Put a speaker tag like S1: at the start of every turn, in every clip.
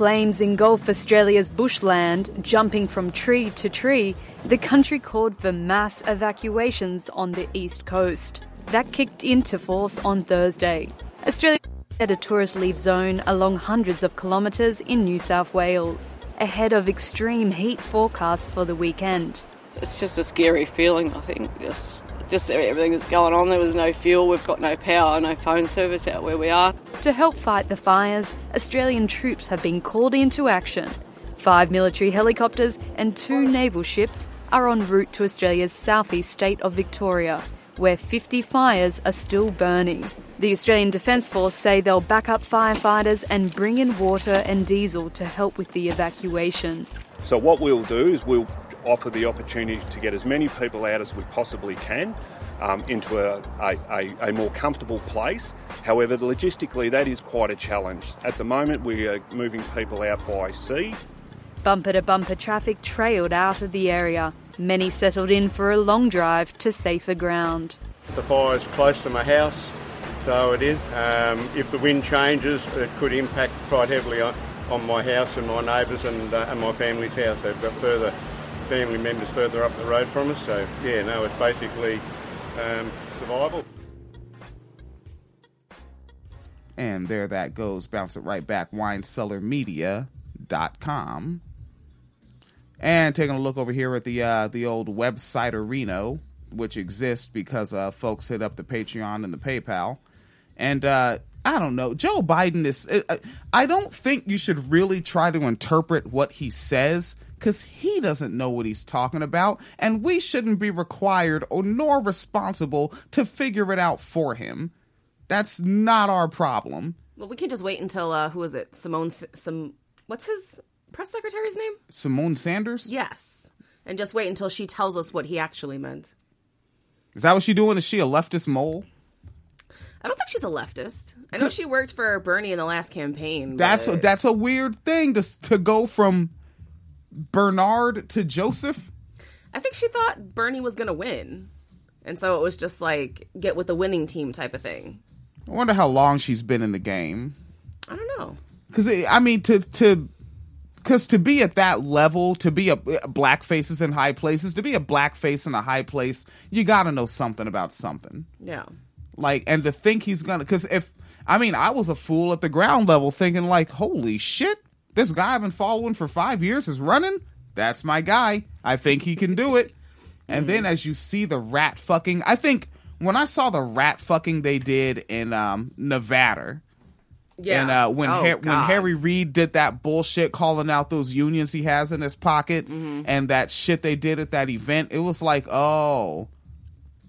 S1: flames engulf Australia's bushland, jumping from tree to tree, the country called for mass evacuations on the east coast. That kicked into force on Thursday. Australia set a tourist leave zone along hundreds of kilometres in New South Wales, ahead of extreme heat forecasts for the weekend.
S2: It's just a scary feeling, I think. Just, just everything that's going on. There was no fuel, we've got no power, no phone service out where we are.
S1: To help fight the fires, Australian troops have been called into action. Five military helicopters and two naval ships are en route to Australia's southeast state of Victoria, where 50 fires are still burning. The Australian Defence Force say they'll back up firefighters and bring in water and diesel to help with the evacuation.
S3: So, what we'll do is we'll offer the opportunity to get as many people out as we possibly can um, into a, a, a, more comfortable place. However, logistically, that is quite a challenge. At the moment, we are moving people out by sea.
S1: Bumper to bumper traffic trailed out of the area. Many settled in for a long drive to safer ground.
S4: The fire is close to my house, so it is. Um, if the wind changes, it could impact quite heavily on, on my house and my neighbours and, uh, and my family's house. They've got further family members further up the road from us. So yeah, no, it's basically um, survival.
S5: And there that goes. Bounce it right back. WineCellarMedia.com. And taking a look over here at the uh, the old website Reno, which exists because uh, folks hit up the Patreon and the PayPal. And uh, I don't know. Joe Biden is. Uh, I don't think you should really try to interpret what he says because he doesn't know what he's talking about, and we shouldn't be required or nor responsible to figure it out for him. That's not our problem.
S6: Well, we can just wait until uh, who is it? Symone. Some what's his press secretary's name?
S5: Symone Sanders.
S6: Yes, and just wait until she tells us what he actually meant.
S5: Is that what she doing? Is she a leftist mole?
S6: I don't think she's a leftist. I know she worked for Bernie in the last campaign.
S5: That's
S6: but...
S5: that's a weird thing to to go from Bernard to Joseph?
S6: I think she thought Bernie was going to win. And so it was just like get with the winning team type of thing.
S5: I wonder how long she's been in the game.
S6: I don't know.
S5: Cuz I mean to to cuz to be at that level, to be a black faces in high places, to be a black face in a high place, you got to know something about something.
S6: Yeah.
S5: Like and to think he's going to cuz if I mean, I was a fool at the ground level thinking like, "Holy shit, this guy I've been following for five years is running. That's my guy. I think he can do it. And then as you see the rat fucking, I think when I saw the rat fucking they did in um, Nevada,
S6: yeah.
S5: And uh, when
S6: oh,
S5: when Harry Reid did that bullshit calling out those unions he has in his pocket
S6: mm-hmm.
S5: and that shit they did at that event, it was like, oh,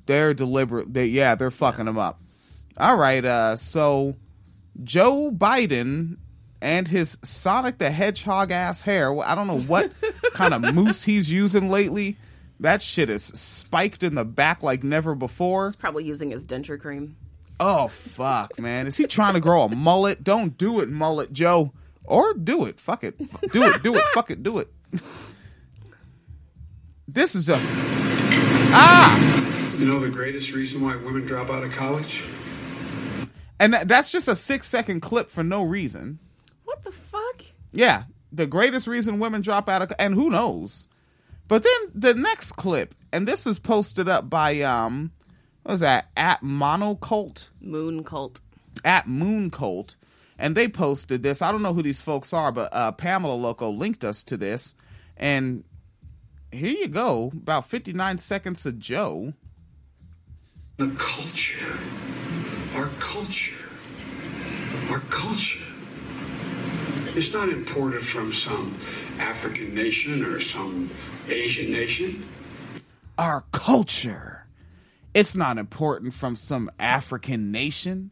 S5: they're deliberate. They, yeah, they're fucking yeah. him up. All right. Uh, so Joe Biden and his Sonic the Hedgehog ass hair. I don't know what kind of mousse he's using lately. That shit is spiked in the back like never before.
S6: He's probably using his denture cream.
S5: Oh fuck, man! Is he trying to grow a mullet? Don't do it, mullet Joe. Or do it. Fuck it. Do it. Do it. Fuck it. Do it. this is a ah.
S7: You know the greatest reason why women drop out of college?
S5: And that, that's just a six second clip for no reason.
S6: What the fuck?
S5: Yeah, the greatest reason women drop out of and who knows. But then the next clip, and this is posted up by um what was that? At Monocult?
S6: Moon Cult.
S5: At Moon Cult. And they posted this. I don't know who these folks are, but uh, Pamela Loco linked us to this. And here you go. About 59 seconds of Joe.
S7: The culture. Our culture. Our culture it's not imported from some African nation or some Asian nation.
S5: Our culture. It's not important from some African nation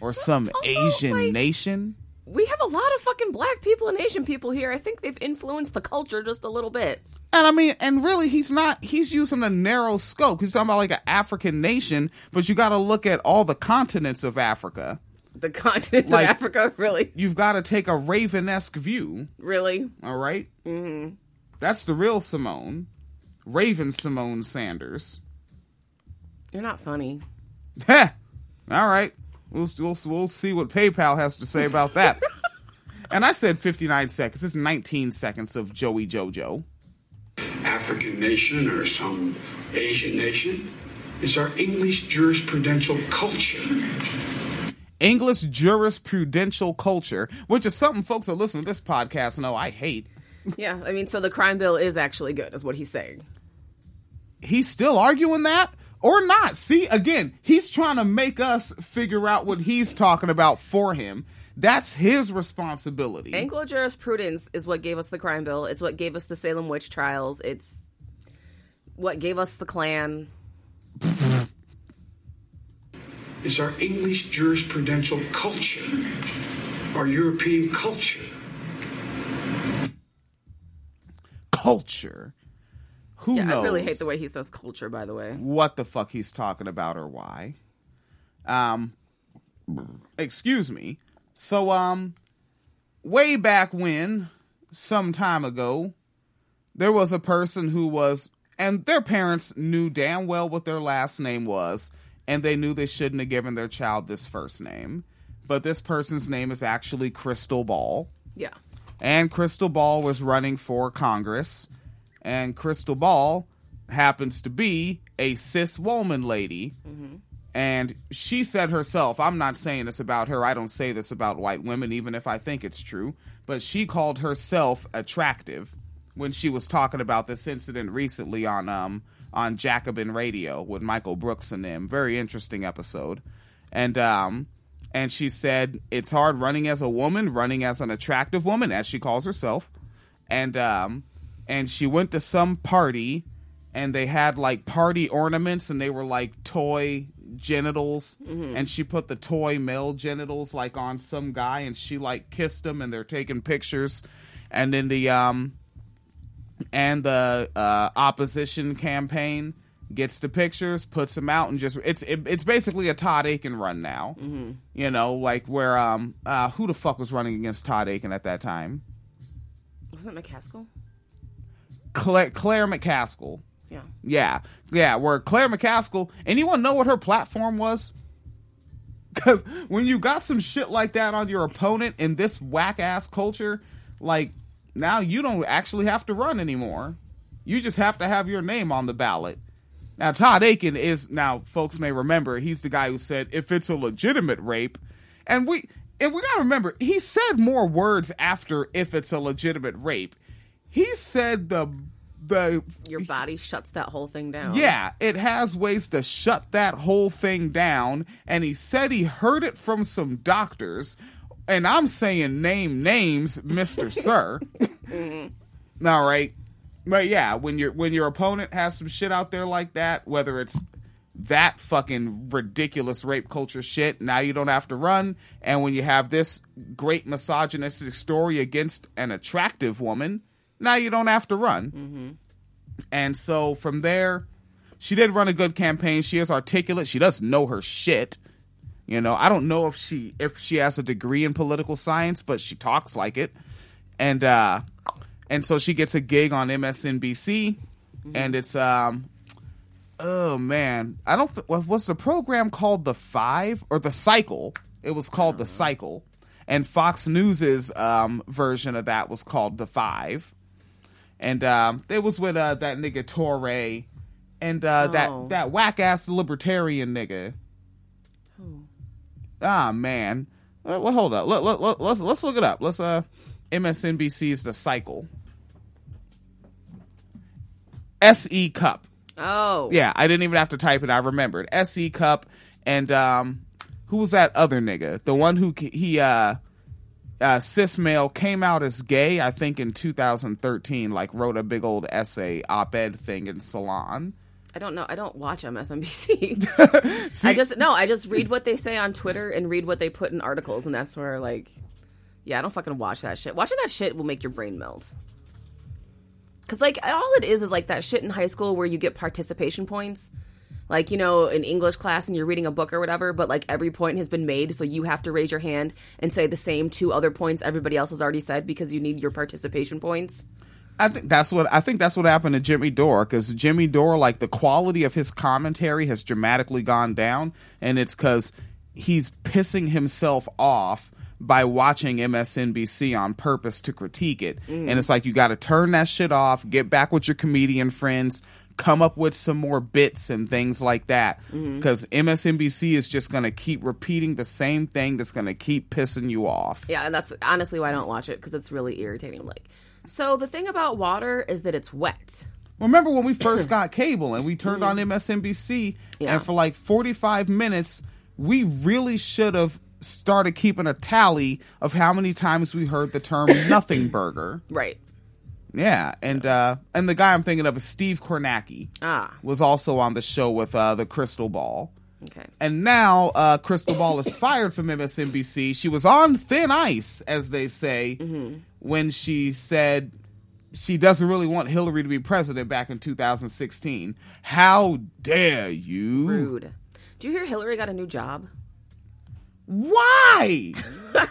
S5: or some also, Asian like, nation.
S6: We have a lot of fucking black people and Asian people here. I think they've influenced the culture just a little bit.
S5: And I mean, and really, he's not, he's using a narrow scope. He's talking about like an African nation, but you got to look at all the continents of Africa
S6: the continent like, of Africa, really.
S5: You've got to take a Raven-esque view.
S6: Really?
S5: All right?
S6: Mm-hmm.
S5: That's the real Simone. Raven Simone Sanders.
S6: You're not funny.
S5: Heh. All right. We'll, we'll, we'll see what PayPal has to say about that. And I said 59 seconds. It's 19 seconds of Joey Jojo.
S7: African nation or some Asian nation. It's our English jurisprudential culture.
S5: English jurisprudential culture, which is something folks that listen to this podcast know I hate.
S6: Yeah, I mean, so the crime bill is actually good, is what he's saying.
S5: He's still arguing that or not. See, again, he's trying to make us figure out what he's talking about for him. That's his responsibility.
S6: Anglo jurisprudence is what gave us the crime bill. It's what gave us the Salem witch trials. It's what gave us the Klan.
S7: It's our English jurisprudential culture, our European culture.
S5: Culture. Who
S6: Yeah,
S5: knows?
S6: I really hate the way he says culture, by the way.
S5: what the fuck he's talking about or why. Um, excuse me. So, um, way back when, some time ago, there was a person who was, and their parents knew damn well what their last name was, and they knew they shouldn't have given their child this first name. But this person's name is actually Crystal Ball
S6: Yeah.
S5: and Crystal Ball was running for Congress, and Crystal Ball happens to be a cis woman lady. And she said herself, I'm not saying this about her, I don't say this about white women, even if I think it's true, but she called herself attractive when she was talking about this incident recently on um on Jacobin Radio with Michael Brooks and them. Very interesting episode. And um and she said it's hard running as a woman, running as an attractive woman, as she calls herself. And um and she went to some party and they had like party ornaments and they were like toy genitals and she put the toy male genitals like on some guy and she like kissed him and they're taking pictures and then the um and the uh, opposition campaign gets the pictures, puts them out, and just it's it, it's basically a Todd Akin run now. Mm-hmm. You know, like where um uh, who the fuck was running against Todd Akin at that time?
S6: Wasn't it McCaskill?
S5: Claire, Claire McCaskill.
S6: Yeah.
S5: Yeah, yeah. Where Claire McCaskill. Anyone know what her platform was? Because when you got some shit like that on your opponent in this whack ass culture, like now you don't actually have to run anymore. You just have to have your name on the ballot. Now Todd Akin is now folks may remember he's the guy who said if it's a legitimate rape, and we and we gotta remember he said more words after if it's a legitimate rape. He said the the
S6: Your body shuts that whole thing down.
S5: yeah, it has ways to shut that whole thing down. And he said he heard it from some doctors. And I'm saying name names, Mr. Sir. Mm-hmm. All right. But yeah, when your when your opponent has some shit out there like that, whether it's that fucking ridiculous rape culture shit, now you don't have to run. And when you have this great misogynistic story against an attractive woman, now you don't have to run. Mm-hmm. And so from there, she did run a good campaign. She is articulate. She does know her shit. You know, I don't know if she if she has a degree in political science, but she talks like it. And uh and so she gets a gig on MSNBC and it's um oh man, I don't what was the program called The 5 or The Cycle? It was called The Cycle. And Fox News's um version of that was called The 5 and um, it was with uh, that nigga Touré and uh,
S6: Oh.
S5: that that whack ass libertarian nigga. Ah man, uh, well hold up, let, let, let, let's let's look it up. Let's uh, MSNBC's The Cycle. S.E. Cupp.
S6: Oh.
S5: Yeah, I didn't even have to type it. I remembered S.E. Cupp and um, who was that other nigga? The one who he uh uh, cis male came out as gay, I think in 2013, like wrote a big old essay, op ed thing in Salon.
S6: I don't know. I don't watch MSNBC. I just no. I just read what they say on Twitter and read what they put in articles, and that's where like, yeah, I don't fucking watch that shit. Watching that shit will make your brain melt. Cause like all it is is like that shit in high school where you get participation points, like you know in English class and you're reading a book or whatever, but like every point has been made, so you have to raise your hand and say the same two other points everybody else has already said because you need your participation points.
S5: I think that's what I think that's what happened to Jimmy Dore because Jimmy Dore, like the quality of his commentary has dramatically gone down, and it's because he's pissing himself off by watching MSNBC on purpose to critique it. Mm. And it's like you got to turn that shit off, get back with your comedian friends, come up with some more bits and things like that. Mm-hmm. Because MSNBC is just going to keep repeating the same thing that's going to keep pissing you off.
S6: Yeah, and that's honestly why I don't watch it because it's really irritating. I'm like, so the thing about water is that it's wet.
S5: Remember when we first got cable and we turned on MSNBC,
S6: Yeah.
S5: and for like 45 minutes, we really should have started keeping a tally of how many times we heard the term nothing burger.
S6: Right.
S5: Yeah, and uh, and the guy I'm thinking of is Steve Kornacki.
S6: Ah.
S5: Was also on the show with uh, the Crystal Ball.
S6: Okay.
S5: And now uh, Crystal Ball is fired from MSNBC. She was on thin ice, as they say, when she said she doesn't really want Hillary to be president back in 2016. How dare you?
S6: Rude. Do you hear Hillary got a new job?
S5: Why?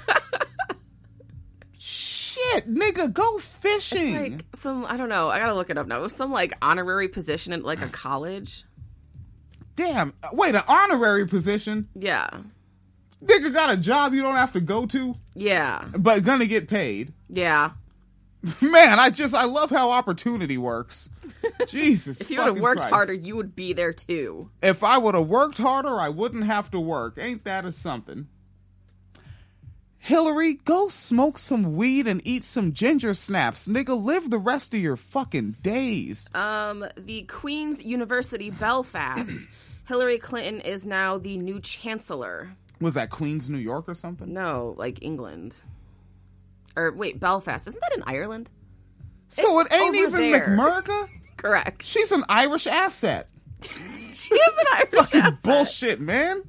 S5: Shit, nigga, go fishing.
S6: Like some, I don't know. I gotta look it up now. It was some like honorary position at like a college.
S5: Damn. Wait, an honorary position?
S6: Yeah.
S5: Nigga got a job you don't have to go to,
S6: Yeah.
S5: but gonna get paid.
S6: Yeah.
S5: Man, I just I love how opportunity works. Jesus.
S6: If you would have worked
S5: Christ.
S6: harder, you would be there too.
S5: If I would have worked harder, I wouldn't have to work. Ain't that a something? Hillary, go smoke some weed and eat some ginger snaps. Nigga, live the rest of your fucking days.
S6: Um, the Queen's University Belfast. Hillary Clinton is now the new chancellor.
S5: Was that Queens, New York or something?
S6: No, like England. Or wait, Belfast. Isn't that in Ireland?
S5: So
S6: It's
S5: it ain't even
S6: there.
S5: McMurrica?
S6: Correct.
S5: She's an Irish asset.
S6: She is an Irish
S5: Fucking
S6: asset.
S5: bullshit, man.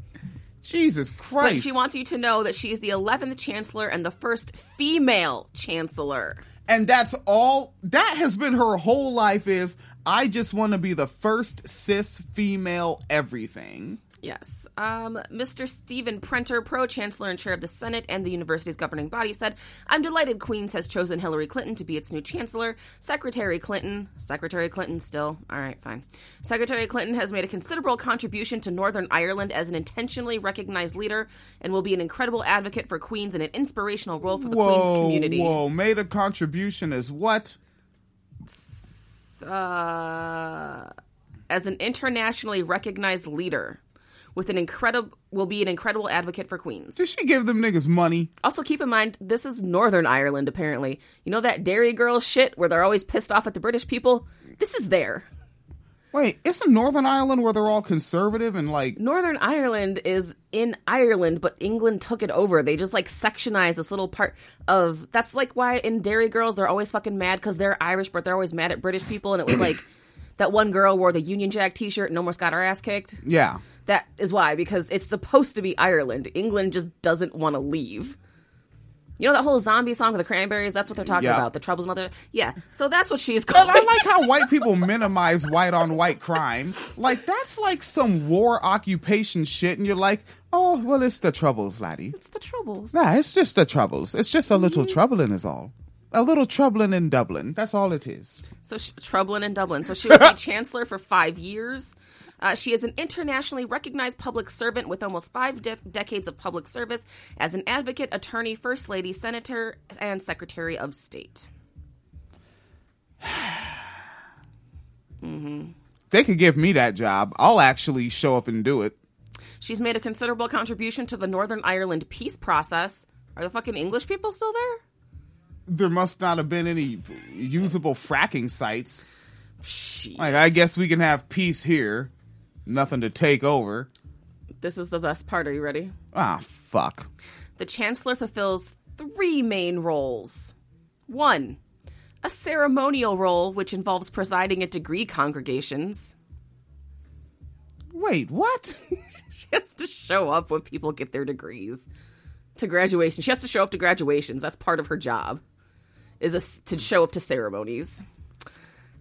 S5: Jesus
S6: But
S5: Christ.
S6: she wants you to know that she is the 11th chancellor and the first female chancellor.
S5: and that's all that has been her whole life is I just want to be the first cis female everything.
S6: Yes. Um, Mr. Stephen Prenter, pro chancellor and chair of the Senate and the university's governing body, said, I'm delighted Queens has chosen Hillary Clinton to be its new chancellor. Secretary Clinton, Secretary Clinton still, all right, fine. Secretary Clinton has made a considerable contribution to Northern Ireland as an intentionally recognized leader and will be an incredible advocate for Queens and an inspirational role for the Queens community.
S5: whoa, made a contribution as what?
S6: uh, as an internationally recognized leader with an incredible will be an incredible advocate for Queens.
S5: Did she give them niggas money?
S6: Also keep in mind this is Northern Ireland apparently. You know that Derry Girl shit where they're always pissed off at the British people? This is there.
S5: Wait, isn't Northern Ireland where they're all conservative and like
S6: Northern Ireland is in Ireland, but England took it over. They just like sectionized this little part of. That's like why in Derry Girls they're always fucking mad because they're Irish, but they're always mad at British people. And it was like that one girl wore the Union Jack T-shirt and almost got her ass kicked.
S5: yeah.
S6: That is why because it's supposed to be Ireland. England just doesn't want to leave. You know that whole zombie song with the Cranberries? That's what they're talking
S5: Yeah.
S6: about. The troubles and other. Yeah. So that's what she's called.
S5: I like how white people minimize white on white crime. Like that's like some war occupation shit and you're like, "Oh, well it's the troubles, laddie."
S6: it's the troubles.
S5: Nah, it's just the troubles. It's just a little mm-hmm. troubling is all. A little troubling in Dublin. That's all it is.
S6: So she, troubling in Dublin. So she will be chancellor for five years. Uh, she is an internationally recognized public servant with almost five de- decades of public service as an advocate, attorney, first lady, senator, and secretary of state.
S5: They could give me that job. I'll actually show up and do it.
S6: She's made a considerable contribution to the Northern Ireland peace process. Are the fucking English people still there?
S5: There must not have been any usable fracking sites.
S6: Shit.
S5: Like I guess we can have peace here. Nothing to take over.
S6: This is the best part. Are you ready?
S5: Ah, fuck.
S6: The chancellor fulfills three main roles. One, a ceremonial role which involves presiding at degree congregations.
S5: Wait, what?
S6: She has to show up when people get their degrees to graduation. She has to show up to graduations. That's part of her job. Is a, to show up to ceremonies.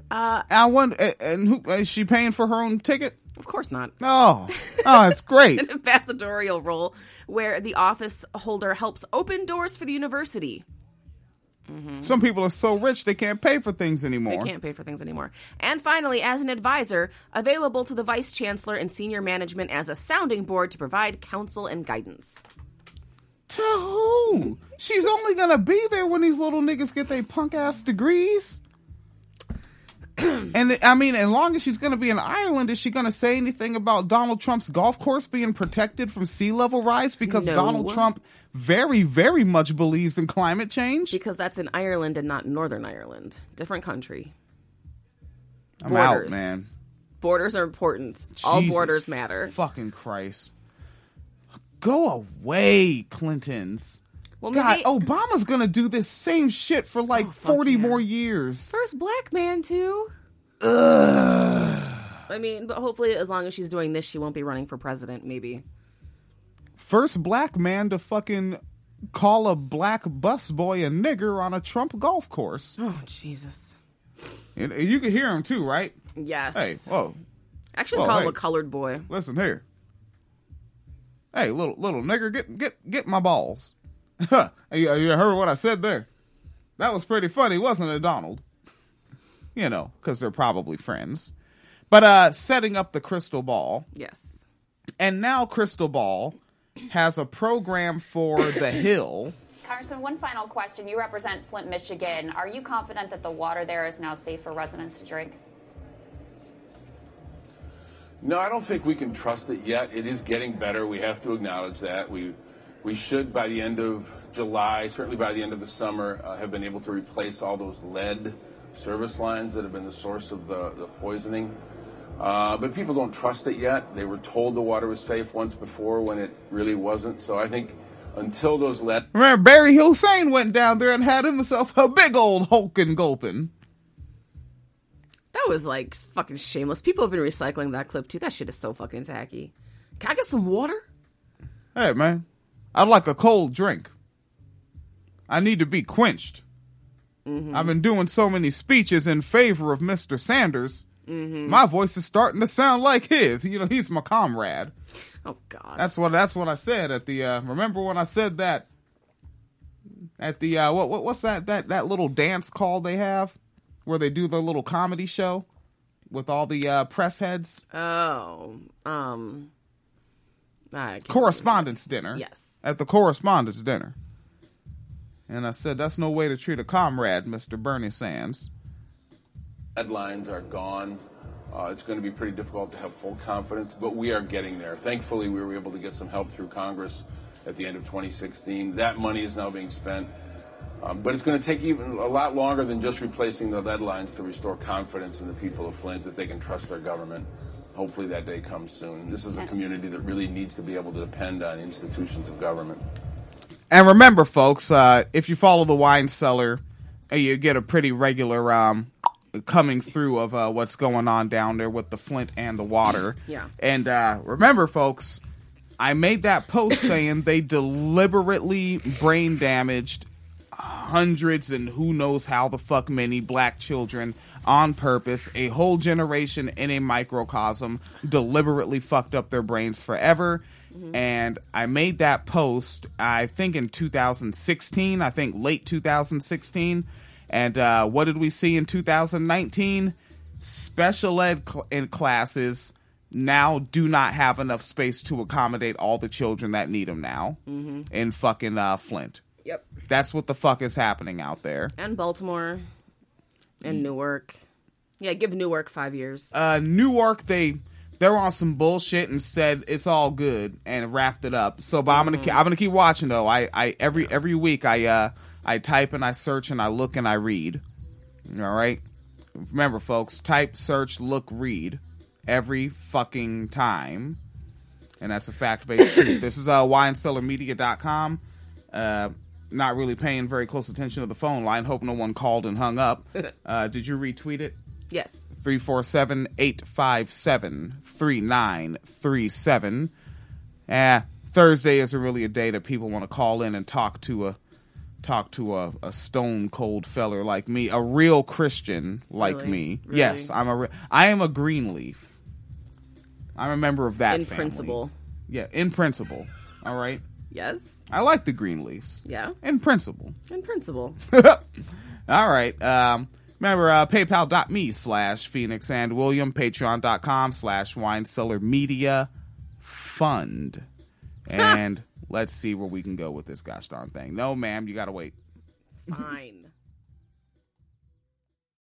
S5: Uh, I wonder, and who is she paying for her own ticket?
S6: Of course not.
S5: Oh, oh, it's great.
S6: An ambassadorial role where the office holder helps open doors for the university. Mm-hmm.
S5: Some people are so rich they can't pay for things anymore.
S6: They can't pay for things anymore. And finally, as an advisor, available to the vice chancellor and senior management as a sounding board to provide counsel and guidance.
S5: To who? She's only gonna be there when these little niggas get their punk ass degrees. And I mean, as long as she's gonna be in Ireland, is she gonna say anything about Donald Trump's golf course being protected from sea level rise? Because
S6: No.
S5: Donald Trump very, very much believes in climate change.
S6: Because that's in Ireland and not Northern Ireland. Different country.
S5: I'm out,
S6: borders.
S5: man.
S6: Borders are important. All borders matter.
S5: Fucking Christ. Go away, Clintons.
S6: Well,
S5: God,
S6: maybe
S5: Obama's gonna do this same shit for like
S6: Oh,
S5: 40
S6: yeah.
S5: more years.
S6: first black man too. I mean, but hopefully, as long as she's doing this, she won't be running for president. Maybe.
S5: First black man to fucking call a black busboy a nigger on a Trump golf course.
S6: Oh Jesus.
S5: And you can hear him too, right?
S6: Yes.
S5: Hey, whoa,
S6: Actually,
S5: Whoa,
S6: call
S5: hey.
S6: him a colored boy.
S5: listen here. Hey, little little nigger, get get get my balls. you, you heard what I said there? That was pretty funny, wasn't it, Donald? You know, because they're probably friends. But uh setting up the crystal ball,
S6: Yes.
S5: and now Crystal Ball has a program for the Hill.
S8: Congressman, one final question. You represent Flint, Michigan. Are you confident that the water there is now safe for residents to drink?
S9: No, I don't think we can trust it yet. It is getting better. We have to acknowledge that. We, we should, by the end of July, certainly by the end of the summer, uh, have been able to replace all those lead service lines that have been the source of the, the poisoning. Uh, but people don't trust it yet. They were told the water was safe once before when it really wasn't. So I think until those lead
S5: Remember, Barry Hussein went down there and had himself a big old hulking gulping.
S6: That was like fucking shameless. People have been recycling that clip too. That shit is so fucking tacky. Can I get some water?
S5: Hey, man, I'd like a cold drink. I need to be quenched. I've been doing so many speeches in favor of Mr. Sanders. My voice is starting to sound like his. You know, he's my comrade.
S6: Oh God.
S5: That's what that's what I said at the. Uh, remember when I said that at the uh, what, what what's that that that little dance call they have where they do their little comedy show with all the uh, press heads
S6: oh. Um.
S5: Correspondence dinner.
S6: Yes.
S5: at the correspondence dinner. And I said, that's no way to treat a comrade, Mr. Bernie Sands.
S9: headlines are gone. Uh, it's going to be pretty difficult to have full confidence, but we are getting there. Thankfully, we were able to get some help through Congress at the end of 2016. That money is now being spent. Um, but it's going to take even a lot longer than just replacing the lead lines to restore confidence in the people of Flint that they can trust their government. Hopefully, that day comes soon. This is a community that really needs to be able to depend on institutions of government.
S5: And remember, folks, uh, if you follow the wine cellar, uh, you get a pretty regular um, coming through of uh, what's going on down there with the Flint and the water.
S6: Yeah.
S5: And uh, remember, folks, I made that post saying they deliberately brain damaged hundreds and who knows how the fuck many black children on purpose. A whole generation in a microcosm deliberately fucked up their brains forever. And I made that post, I think in 2016, I think late 2016. And uh, what did we see in 2019? Special ed cl- in classes now do not have enough space to accommodate all the children that need them now in fucking uh, Flint.
S6: Yep.
S5: That's what the fuck is happening out there.
S6: And Baltimore. And Newark. Yeah, give Newark five years.
S5: Uh, Newark, they they're on some bullshit and said it's all good and wrapped it up. So, but I'm gonna keep, I'm gonna keep watching though. I, I every every week I uh I type and I search and I look and I read. All right. Remember, folks, type, search, look, read every fucking time. And that's a fact based truth. This is uh, winecellarmedia.com. Uh, not really paying very close attention to the phone line. Hope no one called and hung up. Uh, did you retweet it?
S6: Yes.
S5: 347 857 3937. Eh, Thursday isn't really a day that people want to call in and talk to a talk to a, a stone cold feller like me, a real Christian like
S6: Really?
S5: me.
S6: Really?
S5: Yes, I'm a re- I am a Greenleaf. I'm a member of that
S6: In
S5: family.
S6: principle.
S5: Yeah, in principle. All right.
S6: Yes.
S5: I like the Greenleafs.
S6: Yeah.
S5: In principle.
S6: In principle.
S5: All right. Um, remember, uh, paypal.me slash Phoenix and William, patreon.com slash wine cellar media fund. And let's see where we can go with this gosh darn thing. No, ma'am, you got to wait.
S6: Fine.